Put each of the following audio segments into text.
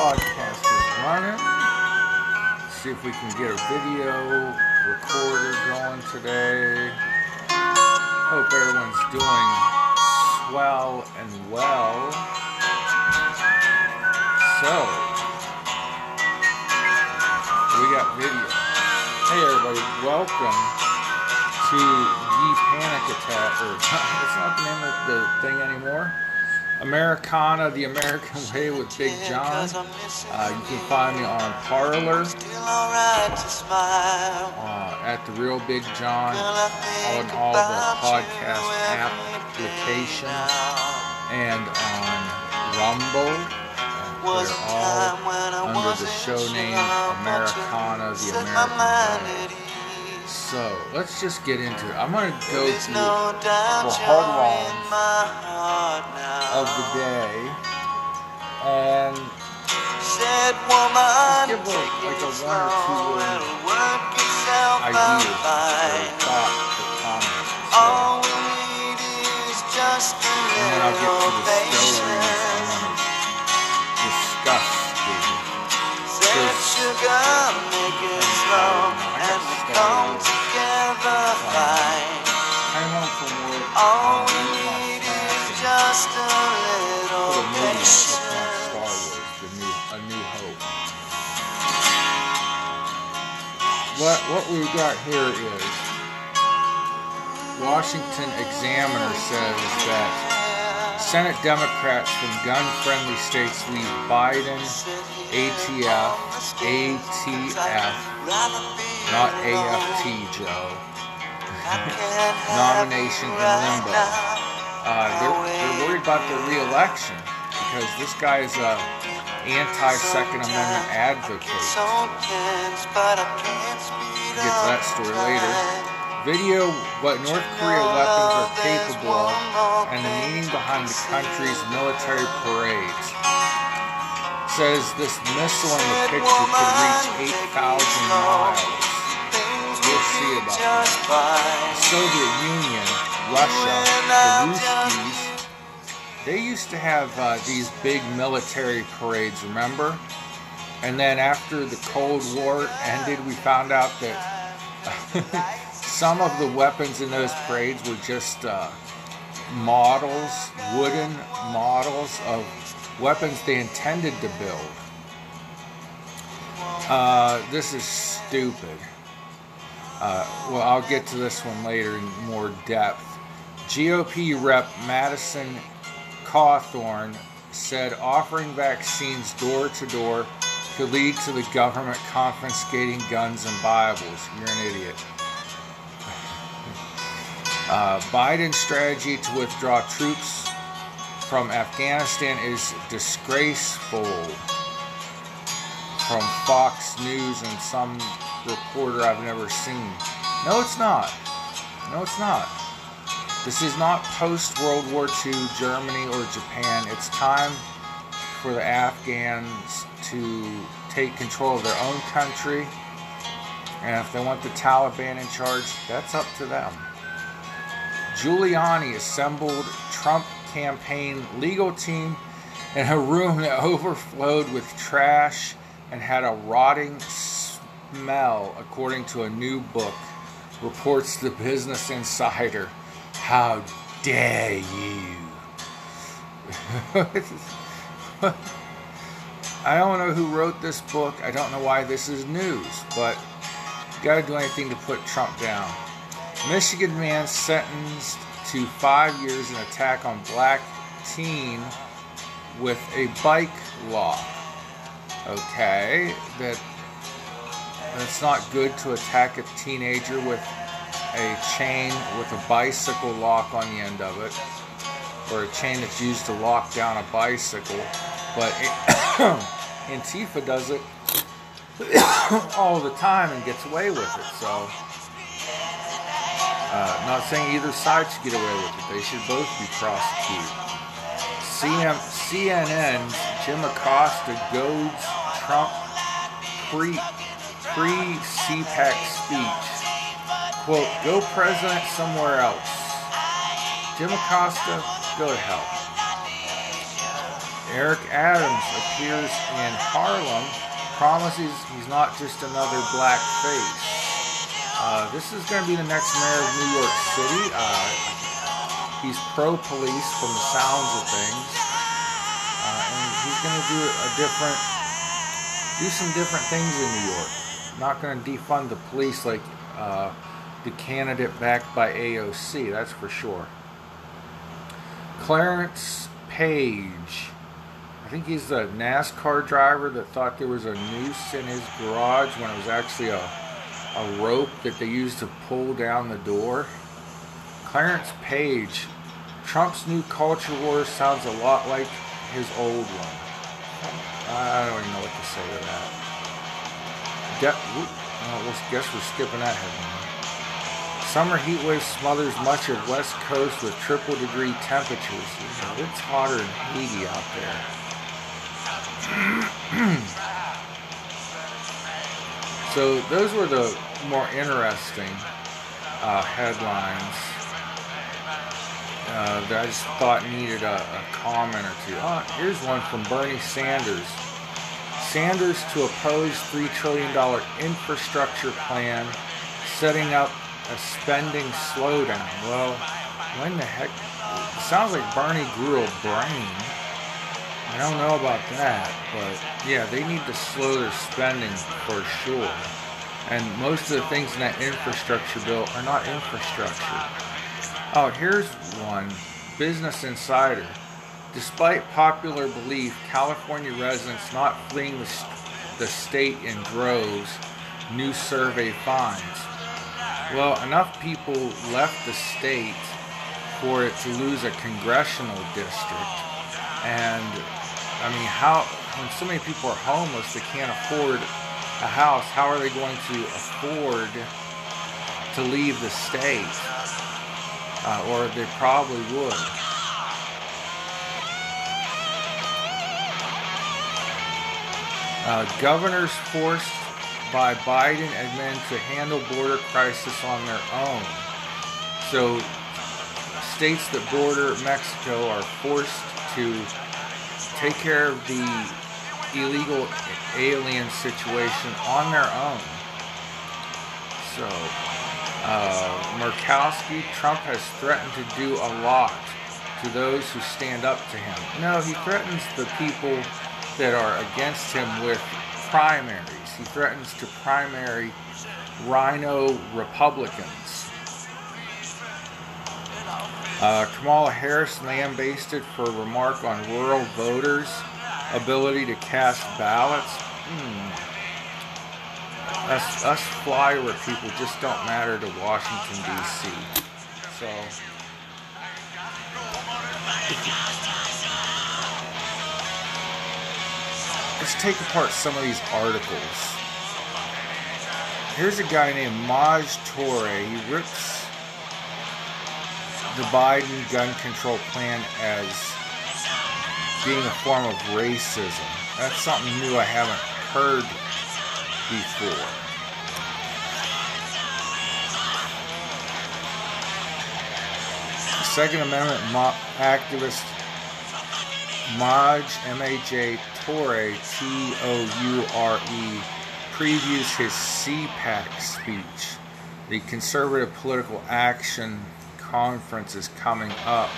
podcast is running. See if we can get a video recorder going today. Hope everyone's doing swell and well. So, we got video. Hey everybody, welcome to Ye Panic Attack, or it's not the name of the thing anymore. Americana, the American Way with Big John. Uh, you can find me on Parler, uh, at the Real Big John, on all the podcast applications, and on Rumble. They're all under the show name Americana, the American Way. So let's just get into it. I'm gonna go through the headlines of the day and Said woman, give a, like a one or two slow, little it'll work itself ideas or fine. thought or comments. So, All we need is just a and then I'll get to the stories gonna discuss with. Said sugar, make it uh, slow, and All we need is just a little patience. A New Hope. What what we've got here is Washington Examiner says that Senate Democrats from gun-friendly states leave Biden ATF ATF not AFT Joe nomination in limbo. Uh, they're, they're worried about the re-election because this guy is a anti-Second Amendment advocate. So tense, but I can't We'll get to that story later. Video what North Korea weapons are capable of and the meaning behind the country's military parades. Says this missile in the picture could reach 8,000 miles. See about that. Just fine. Soviet Union, Russia, the Ruskies, they used to have uh, these big military parades, remember? And then after the Cold War ended, we found out that some of the weapons in those parades were just uh, models, wooden models of weapons they intended to build. Uh, this is stupid. Uh, well, I'll get to this one later in more depth. GOP rep Madison Cawthorn said offering vaccines door to door could lead to the government confiscating guns and Bibles. You're an idiot. Uh, Biden's strategy to withdraw troops from Afghanistan is disgraceful. From Fox News and some reporter I've never seen. No, it's not. No, it's not. This is not post World War II Germany or Japan. It's time for the Afghans to take control of their own country. And if they want the Taliban in charge, that's up to them. Giuliani assembled Trump campaign legal team in a room that overflowed with trash and had a rotting smell, according to a new book, reports the Business Insider. How dare you? I don't know who wrote this book. I don't know why this is news, but you gotta do anything to put Trump down. Michigan man sentenced to five years in attack on black teen with a bike lock. Okay, that that's not good to attack a teenager with a chain with a bicycle lock on the end of it, or a chain that's used to lock down a bicycle. But Antifa does it all the time and gets away with it. So, uh, not saying either side should get away with it. They should both be prosecuted. CM, CNN's Jim Acosta goads Trump pre pre CPAC speech. Quote, go president somewhere else. Jim Acosta, go to hell. Eric Adams appears in Harlem, promises he's not just another black face. Uh, this is going to be the next mayor of New York City. Uh, he's pro-police from the sounds of things, uh, and he's going to do a different, do some different things in New York. Not going to defund the police like uh, the candidate backed by AOC. That's for sure. Clarence Page. I think he's the NASCAR driver that thought there was a noose in his garage when it was actually a, a rope that they used to pull down the door. Clarence Page. Trump's new culture war sounds a lot like his old one. I don't even know what to say to that. De- oh, guess we're skipping that headline. Summer heat wave smothers much of West Coast with triple degree temperatures. It's hotter than Haiti out there. so those were the more interesting uh, headlines uh, that I just thought needed a, a comment or two. Oh, here's one from Bernie Sanders. Sanders to oppose $3 trillion infrastructure plan, setting up a spending slowdown. Well, when the heck? It sounds like Bernie grew a brain. I don't know about that, but yeah, they need to slow their spending for sure. And most of the things in that infrastructure bill are not infrastructure. Oh, here's one Business Insider. Despite popular belief, California residents not fleeing the, the state in droves, new survey finds. Well, enough people left the state for it to lose a congressional district. And, I mean, how, when so many people are homeless, they can't afford a house, how are they going to afford to leave the state? Uh, or they probably would. Uh, governors forced by Biden and men to handle border crisis on their own. So states that border Mexico are forced to take care of the illegal alien situation on their own. So uh, Murkowski, Trump has threatened to do a lot to those who stand up to him. No, he threatens the people that are against him with primaries. He threatens to primary RINO Republicans. Uh, Kamala Harris lambasted for a remark on rural voters' ability to cast ballots. Hmm. Us, us flyover people just don't matter to Washington, D.C. So. Let's take apart some of these articles. Here's a guy named Maj Toure. He rips the Biden gun control plan as being a form of racism. That's something new I haven't heard before. Second Amendment activist Maj M-A-J Toure T-O-U-R-E previews his CPAC speech. The Conservative Political Action Conference is coming up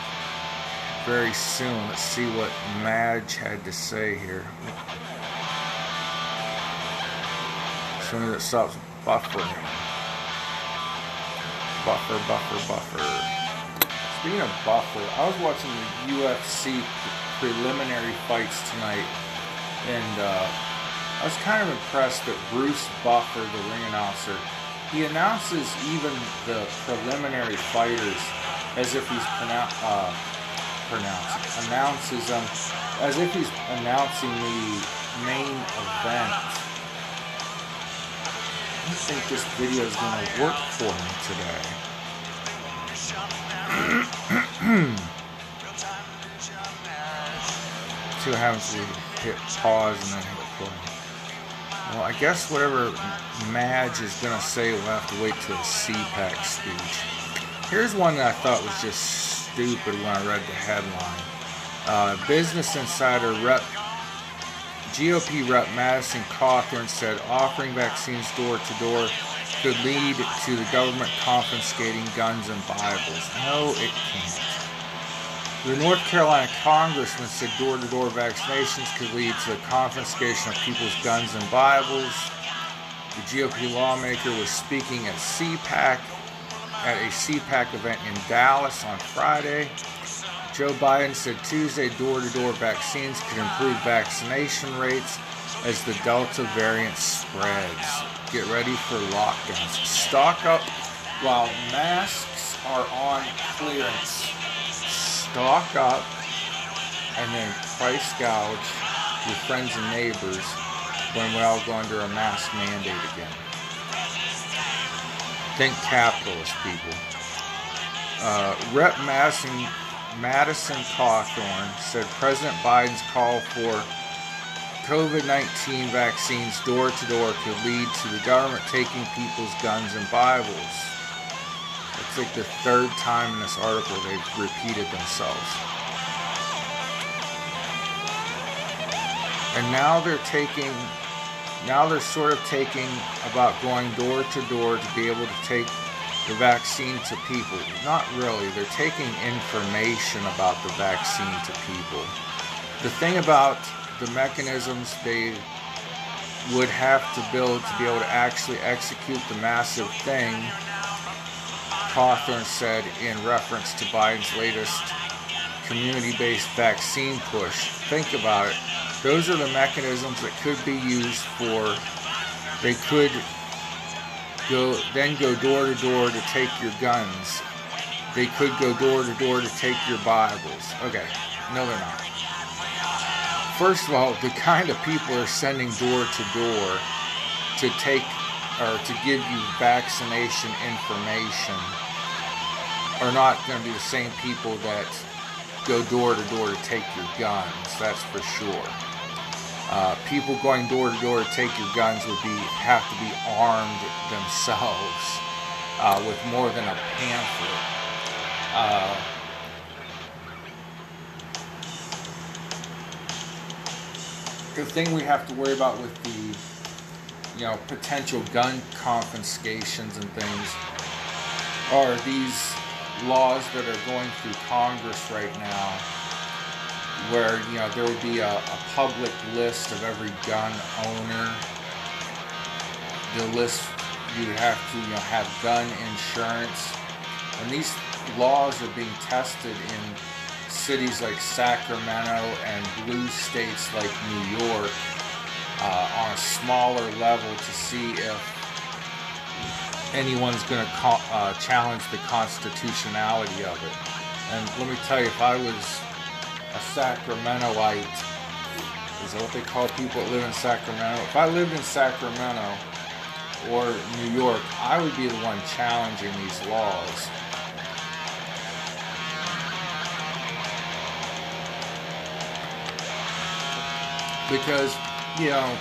very soon. Let's see what Maj had to say here. As soon as it stops buffering. Buffer, buffer, buffer. Speaking of buffer, I was watching the UFC preliminary fights tonight, and uh, I was kind of impressed that Bruce Buffer, the ring announcer, he announces even the preliminary fighters as if he's pronoun- uh, pronouncing, announces them as if he's announcing the main event. I think this video is going to work for me today. See what happens hit pause and then hit play. Well, I guess whatever Maj is going to say, we'll have to wait till the CPAC speech. Here's one that I thought was just stupid when I read the headline. Uh, Business Insider rep GOP rep Madison Cawthorn said offering vaccines door to door could lead to the government confiscating guns and Bibles. No, it can't. The North Carolina congressman said door to door vaccinations could lead to the confiscation of people's guns and Bibles. The GOP lawmaker was speaking at CPAC at a CPAC event in Dallas on Friday. Joe Biden said Tuesday door to door vaccines could improve vaccination rates as the Delta variant spreads. Get ready for lockdowns. Stock up while masks are on clearance. Stock up and then price gouge your friends and neighbors when we all go under a mask mandate again. Think capitalist people. Uh, Rep. Madison, Madison Cawthorn said President Biden's call for COVID 19 vaccines door to door could lead to the government taking people's guns and Bibles. It's like the third time in this article they've repeated themselves. And now they're taking, now they're sort of taking about going door to door to be able to take the vaccine to people. Not really, they're taking information about the vaccine to people. The thing about the mechanisms they would have to build to be able to actually execute the massive thing, Cawthorn said in reference to Biden's latest community based vaccine push. Think about it. Those are the mechanisms that could be used for, they could go then go door to door to take your guns. They could go door to door to take your Bibles. Okay, no, they're not. First of all, the kind of people are sending door to door to take or to give you vaccination information are not going to be the same people that go door to door to take your guns. That's for sure. Uh, people going door to door to take your guns would be have to be armed themselves uh, with more than a pamphlet. Uh, the thing we have to worry about with the you know potential gun confiscations and things are these laws that are going through Congress right now where you know there would be a, a public list of every gun owner. The list you would have to you know have gun insurance. And these laws are being tested in cities like Sacramento and blue states like New York uh, on a smaller level to see if anyone's going to co- uh, challenge the constitutionality of it. And let me tell you, if I was a Sacramentoite, is that what they call people that live in Sacramento? If I lived in Sacramento or New York, I would be the one challenging these laws. because you know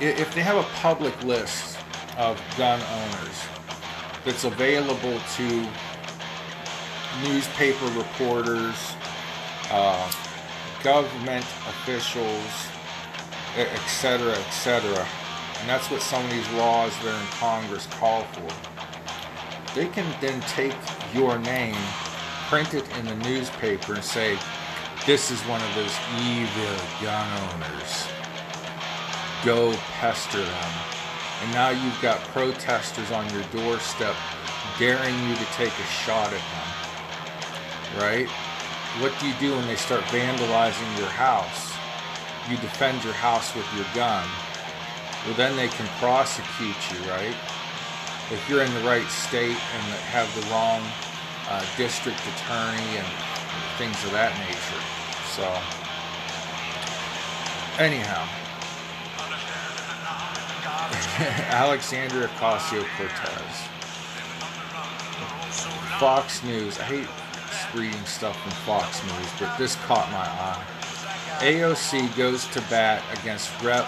if they have a public list of gun owners that's available to newspaper reporters, uh, government officials, etc., etc., and that's what some of these laws that are in Congress call for. They can then take your name, print it in the newspaper, and say, this is one of those evil gun owners. Go pester them. And now you've got protesters on your doorstep daring you to take a shot at them. Right? What do you do when they start vandalizing your house? You defend your house with your gun. Well, then they can prosecute you, right? If you're in the right state and have the wrong uh, district attorney and things of that nature. So, anyhow, Alexandria Ocasio Cortez, Fox News. I hate reading stuff from Fox News, but this caught my eye. AOC goes to bat against Rep.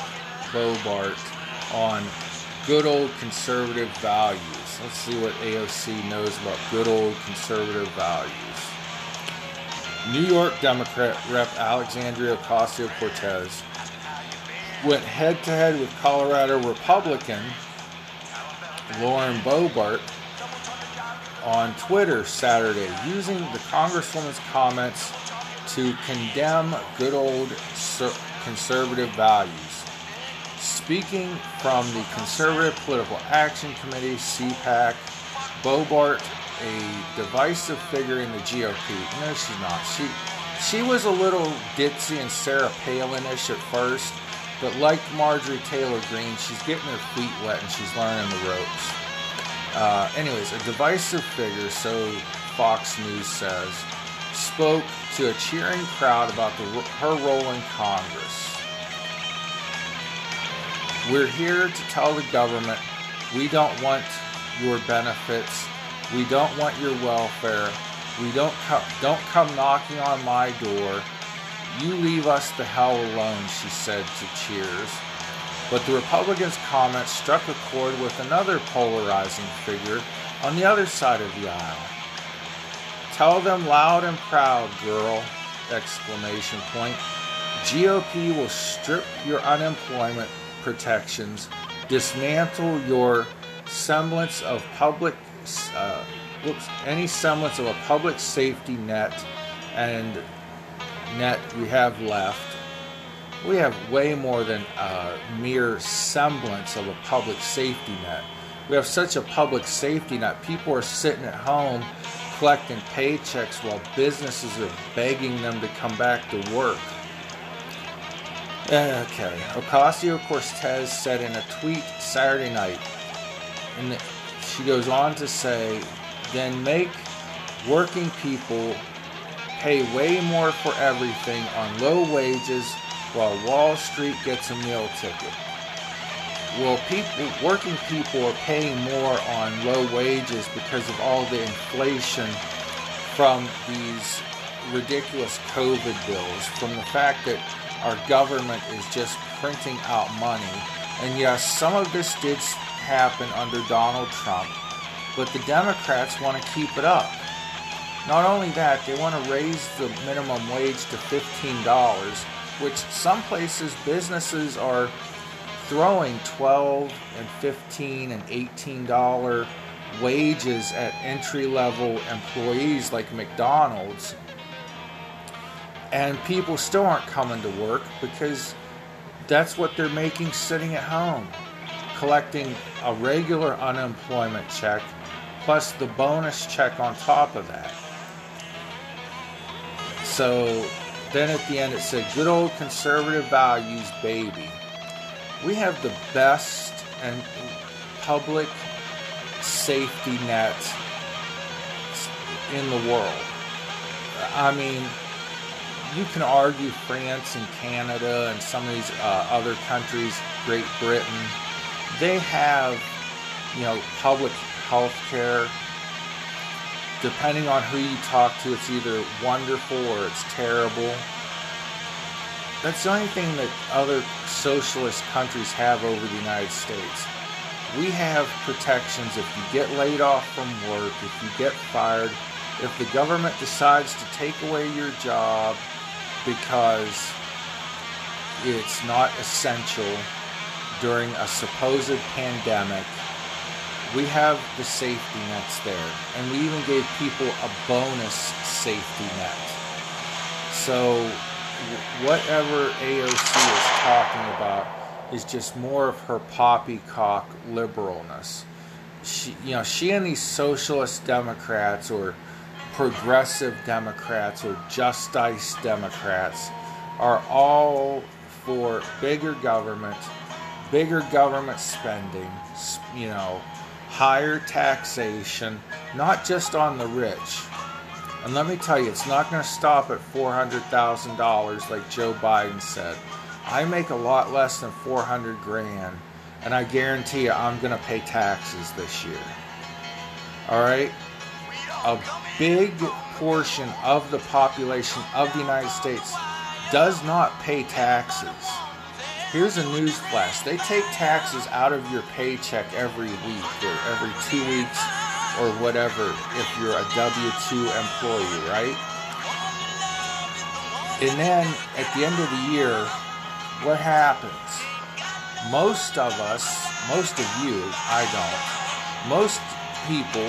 Boebert on good old conservative values. Let's see what AOC knows about good old conservative values. New York Democrat Rep. Alexandria Ocasio Cortez went head to head with Colorado Republican Lauren Boebert on Twitter Saturday, using the Congresswoman's comments to condemn good old conservative values. Speaking from the Conservative Political Action Committee, CPAC, Boebert, a divisive figure in the GOP. No, she's not. She she was a little ditzy and Sarah Palin-ish at first, but like Marjorie Taylor Greene, she's getting her feet wet and she's learning the ropes. Uh, anyways, a divisive figure, so Fox News says, spoke to a cheering crowd about the, her role in Congress. We're here to tell the government we don't want your benefits, we don't want your welfare, we don't co- don't come knocking on my door. You leave us the hell alone, she said to Cheers. But the Republicans' comments struck a chord with another polarizing figure on the other side of the aisle. Tell them loud and proud, girl! Exclamation point. GOP will strip your unemployment protections, dismantle your semblance of public, uh, whoops, any semblance of a public safety net, and net we have left we have way more than a mere semblance of a public safety net. We have such a public safety net. People are sitting at home collecting paychecks while businesses are begging them to come back to work. Okay. Ocasio Cortez said in a tweet Saturday night, and she goes on to say, then make working people pay way more for everything on low wages while Wall Street gets a meal ticket. Well, people, working people are paying more on low wages because of all the inflation from these ridiculous COVID bills, from the fact that our government is just printing out money. And yes, some of this did happen under Donald Trump, but the Democrats want to keep it up. Not only that, they want to raise the minimum wage to $15 which some places businesses are throwing 12 and 15 and 18 dollar wages at entry level employees like McDonald's and people still aren't coming to work because that's what they're making sitting at home collecting a regular unemployment check plus the bonus check on top of that so then at the end it said, good old conservative values, baby. We have the best and public safety net in the world. I mean, you can argue France and Canada and some of these uh, other countries, Great Britain, they have, you know, public health care depending on who you talk to, it's either wonderful or it's terrible. That's the only thing that other socialist countries have over the United States. We have protections if you get laid off from work, if you get fired, if the government decides to take away your job because it's not essential during a supposed pandemic we have the safety nets there, and we even gave people a bonus safety net. So, whatever AOC is talking about is just more of her poppycock liberalness. She, you know, she and these socialist Democrats or progressive Democrats or justice Democrats are all for bigger government, bigger government spending, you know, higher taxation, not just on the rich. And let me tell you, it's not going to stop at $400,000 like Joe Biden said. I make a lot less than 400 grand, and I guarantee you I'm going to pay taxes this year. All right? A big portion of the population of the United States does not pay taxes. Here's a news flash. They take taxes out of your paycheck every week or every two weeks or whatever if you're a W 2 employee, right? And then at the end of the year, what happens? Most of us, most of you, I don't, most people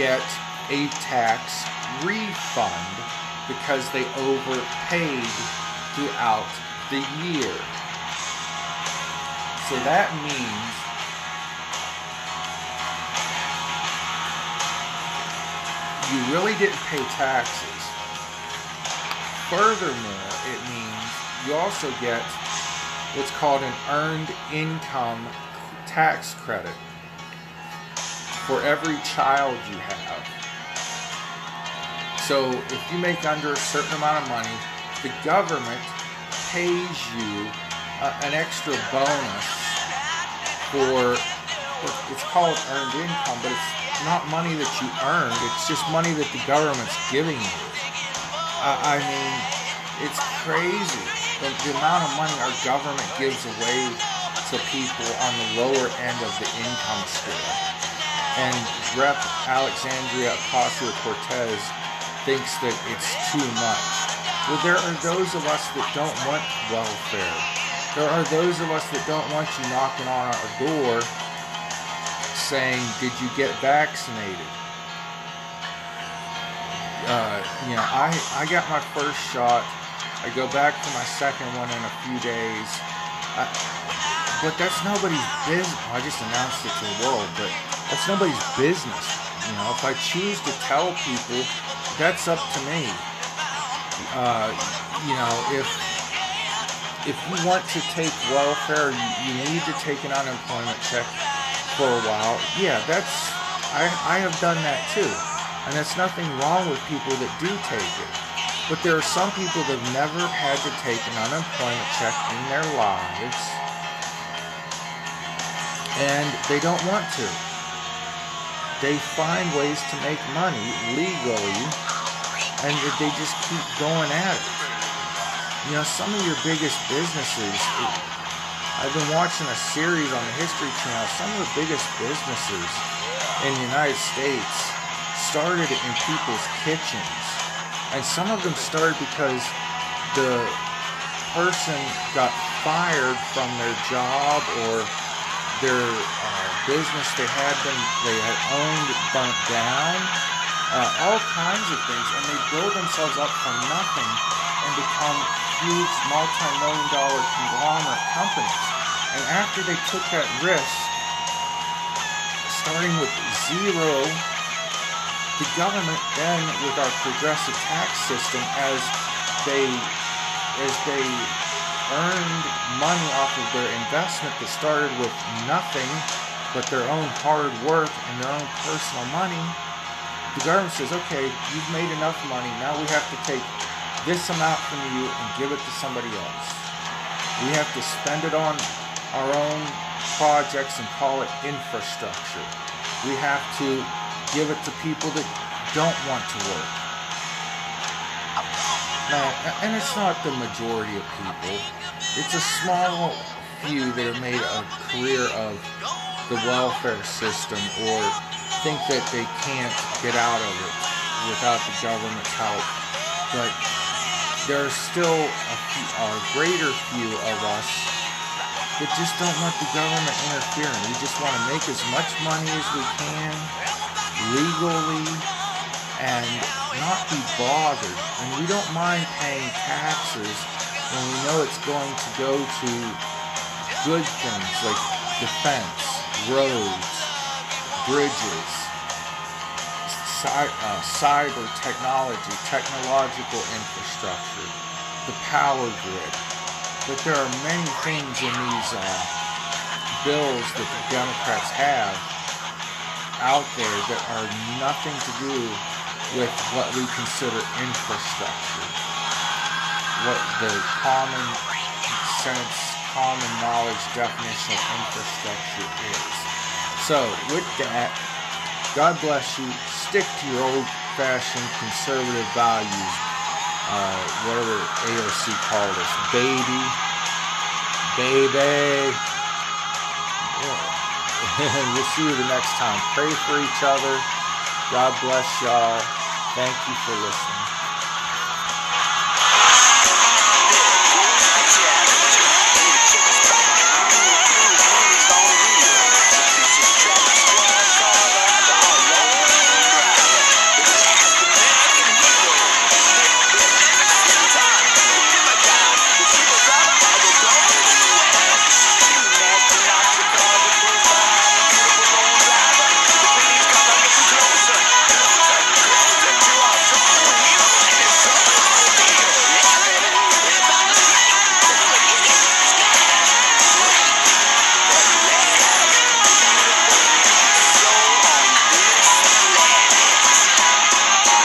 get a tax refund because they overpaid throughout the year. So that means you really didn't pay taxes. Furthermore, it means you also get what's called an earned income tax credit for every child you have. So if you make under a certain amount of money, the government pays you an extra bonus for it's called earned income, but it's not money that you earned. It's just money that the government's giving you. Uh, I mean, it's crazy the, the amount of money our government gives away to people on the lower end of the income scale. And Rep. Alexandria Ocasio Cortez thinks that it's too much. Well, there are those of us that don't want welfare. There are those of us that don't want you knocking on our door saying, Did you get vaccinated? Uh, you know, I, I got my first shot. I go back for my second one in a few days. I, but that's nobody's business. I just announced it to the world, but that's nobody's business. You know, if I choose to tell people, that's up to me. Uh, you know, if if you want to take welfare, you, need to take an unemployment check for a while, yeah, that's I, I have done that too. And there's nothing wrong with people that do take it. But there are some people that have never had to take an unemployment check in their lives and they don't want to. They find ways to make money legally and they just keep going at it. You know, some of your biggest businesses, I've been watching a series on the History Channel. Some of the biggest businesses in the United States started in people's kitchens. And some of them started because the person got fired from their job or their uh, business they had been they had owned burnt down uh, all kinds of things and they build themselves up from nothing and become huge multi-million dollar conglomerate companies. And after they took that risk, starting with zero, the government then, with our progressive tax system, as they as they earned money off of their investment that started with nothing but their own hard work and their own personal money, the government says, okay, you've made enough money, now we have to take this amount from you and give it to somebody else. We have to spend it on our own projects and call it infrastructure. We have to give it to people that don't want to work. Now, and it's not the majority of people. It's a small few that have made a career of the welfare system or think that they can't get out of it without the government's help. But there are still a, few, a greater few of us that just don't want the government interfering. We just want to make as much money as we can legally and not be bothered. And we don't mind paying taxes when we know it's going to go to good things like defense, roads, bridges, uh, cyber technology, technological infrastructure, the power grid but there are many things in these uh, bills that the Democrats have out there that are nothing to do with what we consider infrastructure, what the common sense, common knowledge definition of infrastructure is. So, with that, God bless you. Stick to your old fashioned conservative values uh, whatever AOC called us, baby, baby. Yeah. we'll see you the next time. Pray for each other. God bless y'all. Thank you for listening.